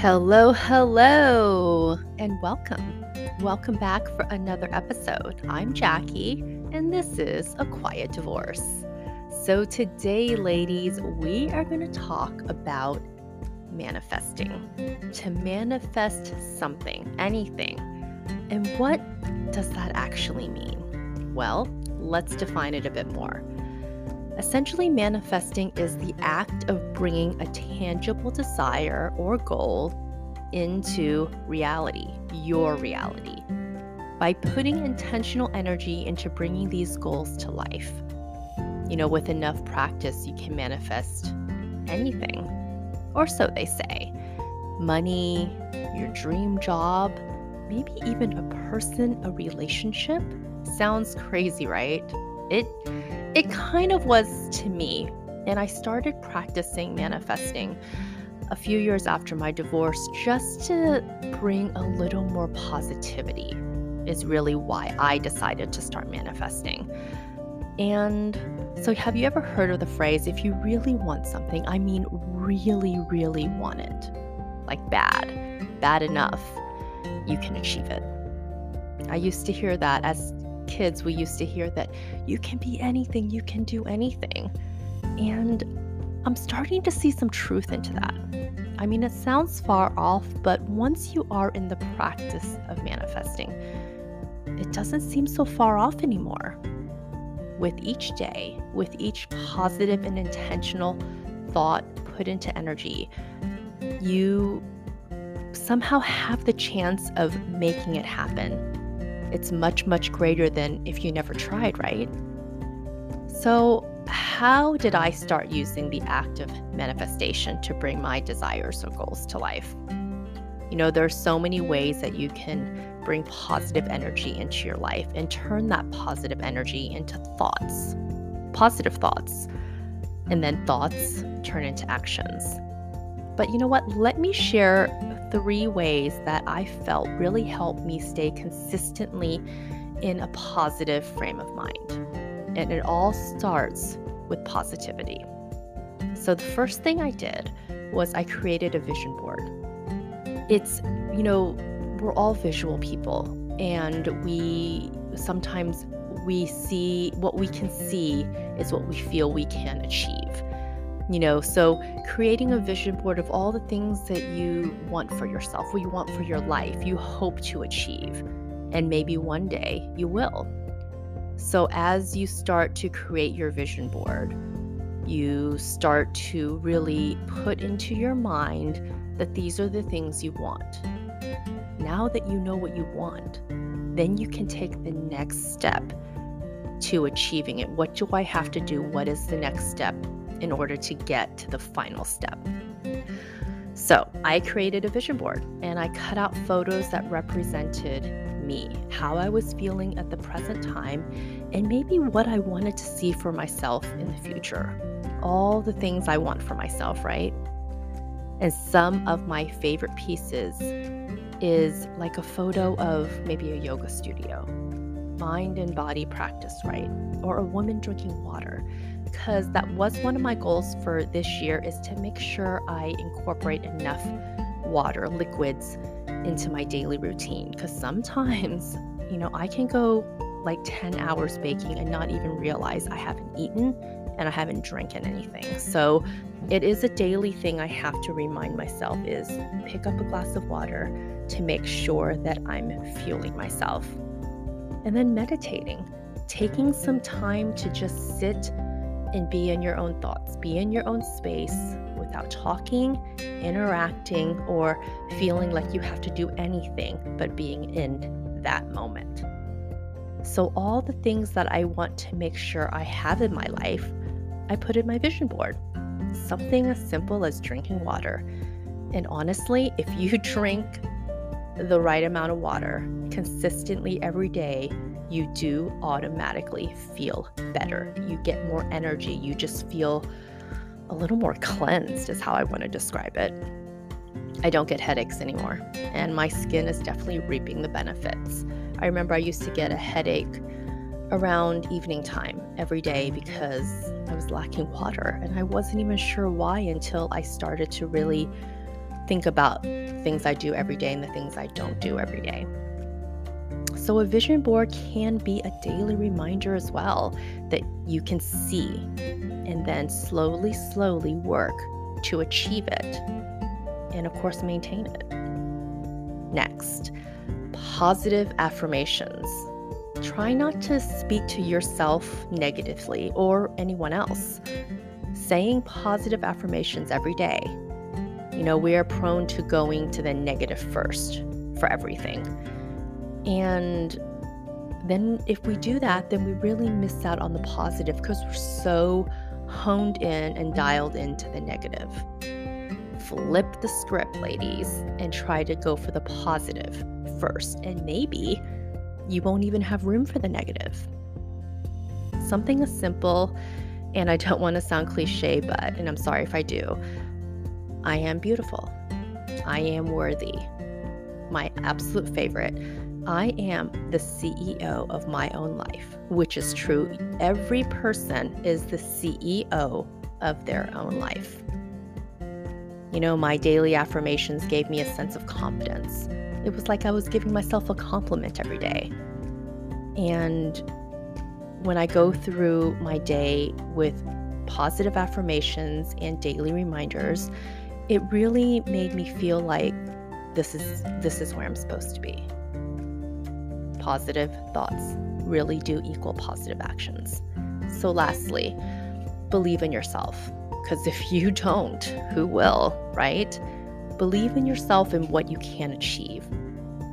Hello, hello, and welcome. Welcome back for another episode. I'm Jackie, and this is A Quiet Divorce. So, today, ladies, we are going to talk about manifesting. To manifest something, anything. And what does that actually mean? Well, let's define it a bit more. Essentially, manifesting is the act of bringing a tangible desire or goal into reality, your reality, by putting intentional energy into bringing these goals to life. You know, with enough practice, you can manifest anything, or so they say money, your dream job, maybe even a person, a relationship. Sounds crazy, right? It it kind of was to me. And I started practicing manifesting a few years after my divorce just to bring a little more positivity, is really why I decided to start manifesting. And so, have you ever heard of the phrase, if you really want something, I mean, really, really want it, like bad, bad enough, you can achieve it? I used to hear that as kids, we used to hear that you can be anything, you can do anything. And I'm starting to see some truth into that. I mean, it sounds far off, but once you are in the practice of manifesting, it doesn't seem so far off anymore. With each day, with each positive and intentional thought put into energy, you somehow have the chance of making it happen it's much, much greater than if you never tried, right? So, how did I start using the act of manifestation to bring my desires or goals to life? You know, there's so many ways that you can bring positive energy into your life and turn that positive energy into thoughts, positive thoughts, and then thoughts turn into actions. But you know what? Let me share three ways that I felt really helped me stay consistently in a positive frame of mind. And it all starts with positivity. So, the first thing I did was I created a vision board. It's, you know, we're all visual people, and we sometimes we see what we can see is what we feel we can achieve. You know, so creating a vision board of all the things that you want for yourself, what you want for your life, you hope to achieve. And maybe one day you will. So as you start to create your vision board, you start to really put into your mind that these are the things you want. Now that you know what you want, then you can take the next step to achieving it. What do I have to do? What is the next step? In order to get to the final step. So I created a vision board and I cut out photos that represented me, how I was feeling at the present time, and maybe what I wanted to see for myself in the future. All the things I want for myself, right? And some of my favorite pieces is like a photo of maybe a yoga studio, mind and body practice, right? Or a woman drinking water because that was one of my goals for this year is to make sure I incorporate enough water, liquids into my daily routine because sometimes, you know, I can go like 10 hours baking and not even realize I haven't eaten and I haven't drinking anything. So it is a daily thing I have to remind myself is pick up a glass of water to make sure that I'm fueling myself. And then meditating, taking some time to just sit and be in your own thoughts, be in your own space without talking, interacting, or feeling like you have to do anything but being in that moment. So, all the things that I want to make sure I have in my life, I put in my vision board. Something as simple as drinking water. And honestly, if you drink the right amount of water consistently every day, you do automatically feel better. You get more energy. You just feel a little more cleansed, is how I want to describe it. I don't get headaches anymore, and my skin is definitely reaping the benefits. I remember I used to get a headache around evening time every day because I was lacking water, and I wasn't even sure why until I started to really think about things I do every day and the things I don't do every day. So, a vision board can be a daily reminder as well that you can see and then slowly, slowly work to achieve it and, of course, maintain it. Next, positive affirmations. Try not to speak to yourself negatively or anyone else. Saying positive affirmations every day. You know, we are prone to going to the negative first for everything. And then if we do that, then we really miss out on the positive because we're so honed in and dialed into the negative. Flip the script, ladies, and try to go for the positive first. And maybe you won't even have room for the negative. Something as simple, and I don't want to sound cliche, but, and I'm sorry if I do, I am beautiful. I am worthy. My absolute favorite. I am the CEO of my own life, which is true. Every person is the CEO of their own life. You know, my daily affirmations gave me a sense of confidence. It was like I was giving myself a compliment every day. And when I go through my day with positive affirmations and daily reminders, it really made me feel like this is this is where I'm supposed to be positive thoughts really do equal positive actions. So, lastly, believe in yourself. Because if you don't, who will, right? Believe in yourself and what you can achieve.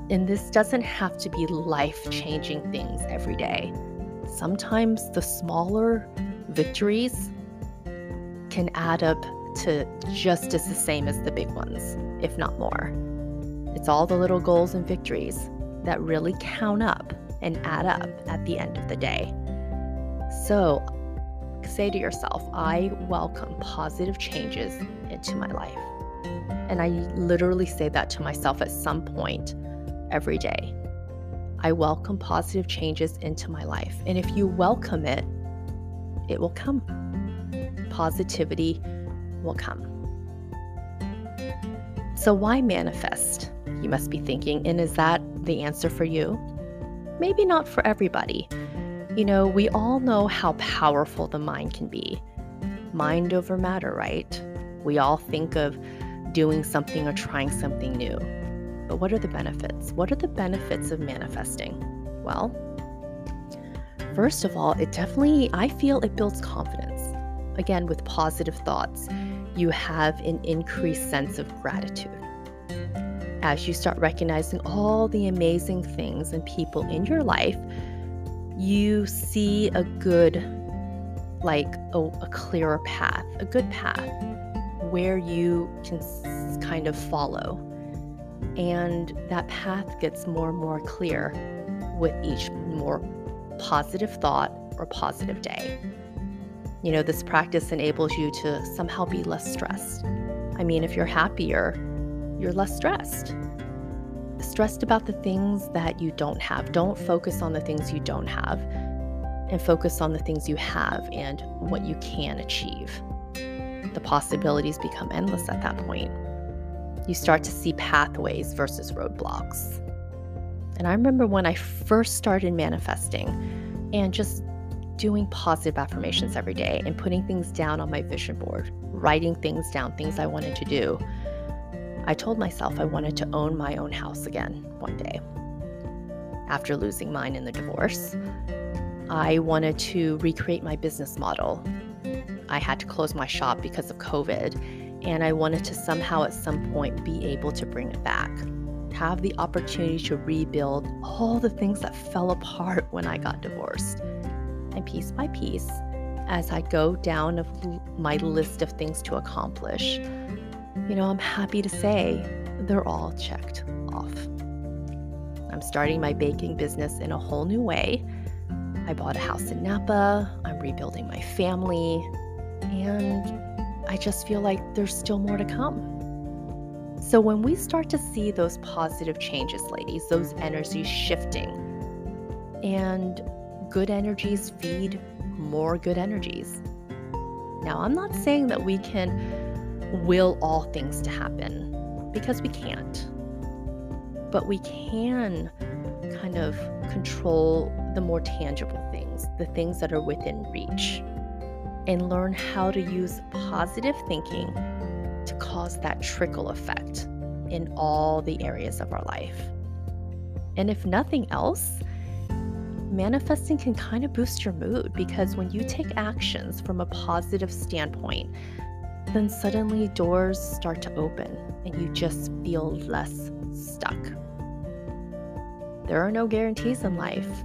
And this doesn't have to be life changing things every day. Sometimes the smaller victories can add up to just as the same as the big ones, if not more. It's all the little goals and victories that really count up and add up at the end of the day. So, say to yourself, I welcome positive changes into my life. And I literally say that to myself at some point every day. I welcome positive changes into my life. And if you welcome it, it will come. Positivity will come. So, why manifest? You must be thinking, and is that the answer for you? Maybe not for everybody. You know, we all know how powerful the mind can be. Mind over matter, right? We all think of doing something or trying something new. But what are the benefits? What are the benefits of manifesting? Well, first of all, it definitely, I feel it builds confidence. Again, with positive thoughts, you have an increased sense of gratitude as you start recognizing all the amazing things and people in your life, you see a good, like a, a clearer path, a good path where you can kind of follow. And that path gets more and more clear with each more positive thought or positive day. You know, this practice enables you to somehow be less stressed. I mean, if you're happier, you're less stressed. Stressed about the things that you don't have. Don't focus on the things you don't have and focus on the things you have and what you can achieve. The possibilities become endless at that point. You start to see pathways versus roadblocks. And I remember when I first started manifesting and just doing positive affirmations every day and putting things down on my vision board, writing things down, things I wanted to do. I told myself I wanted to own my own house again one day. After losing mine in the divorce, I wanted to recreate my business model. I had to close my shop because of COVID, and I wanted to somehow at some point be able to bring it back. Have the opportunity to rebuild all the things that fell apart when I got divorced. And piece by piece, as I go down of my list of things to accomplish, you know, I'm happy to say they're all checked off. I'm starting my baking business in a whole new way. I bought a house in Napa, I'm rebuilding my family, and I just feel like there's still more to come. So, when we start to see those positive changes, ladies, those energies shifting, and good energies feed more good energies. Now, I'm not saying that we can will all things to happen. because we can't. But we can kind of control the more tangible things, the things that are within reach, and learn how to use positive thinking to cause that trickle effect in all the areas of our life. And if nothing else, manifesting can kind of boost your mood because when you take actions from a positive standpoint, then suddenly doors start to open and you just feel less stuck. There are no guarantees in life,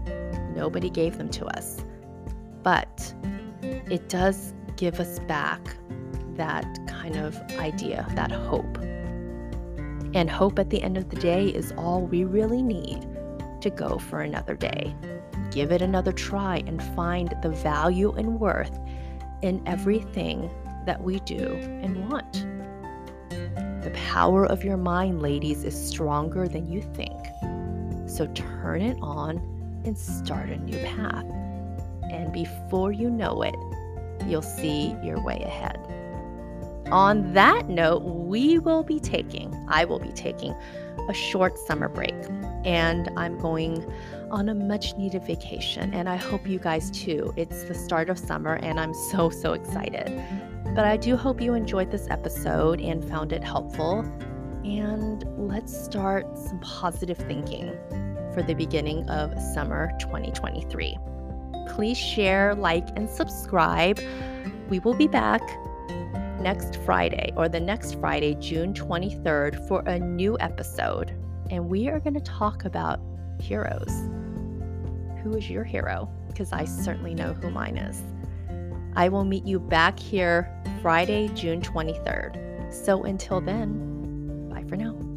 nobody gave them to us. But it does give us back that kind of idea, that hope. And hope at the end of the day is all we really need to go for another day. Give it another try and find the value and worth in everything that we do and want. The power of your mind, ladies, is stronger than you think. So turn it on and start a new path. And before you know it, you'll see your way ahead. On that note, we will be taking, I will be taking a short summer break and I'm going on a much needed vacation. And I hope you guys too. It's the start of summer and I'm so, so excited. But I do hope you enjoyed this episode and found it helpful. And let's start some positive thinking for the beginning of summer 2023. Please share, like, and subscribe. We will be back next Friday or the next Friday, June 23rd, for a new episode. And we are going to talk about heroes. Who is your hero? Because I certainly know who mine is. I will meet you back here Friday, June 23rd. So until then, bye for now.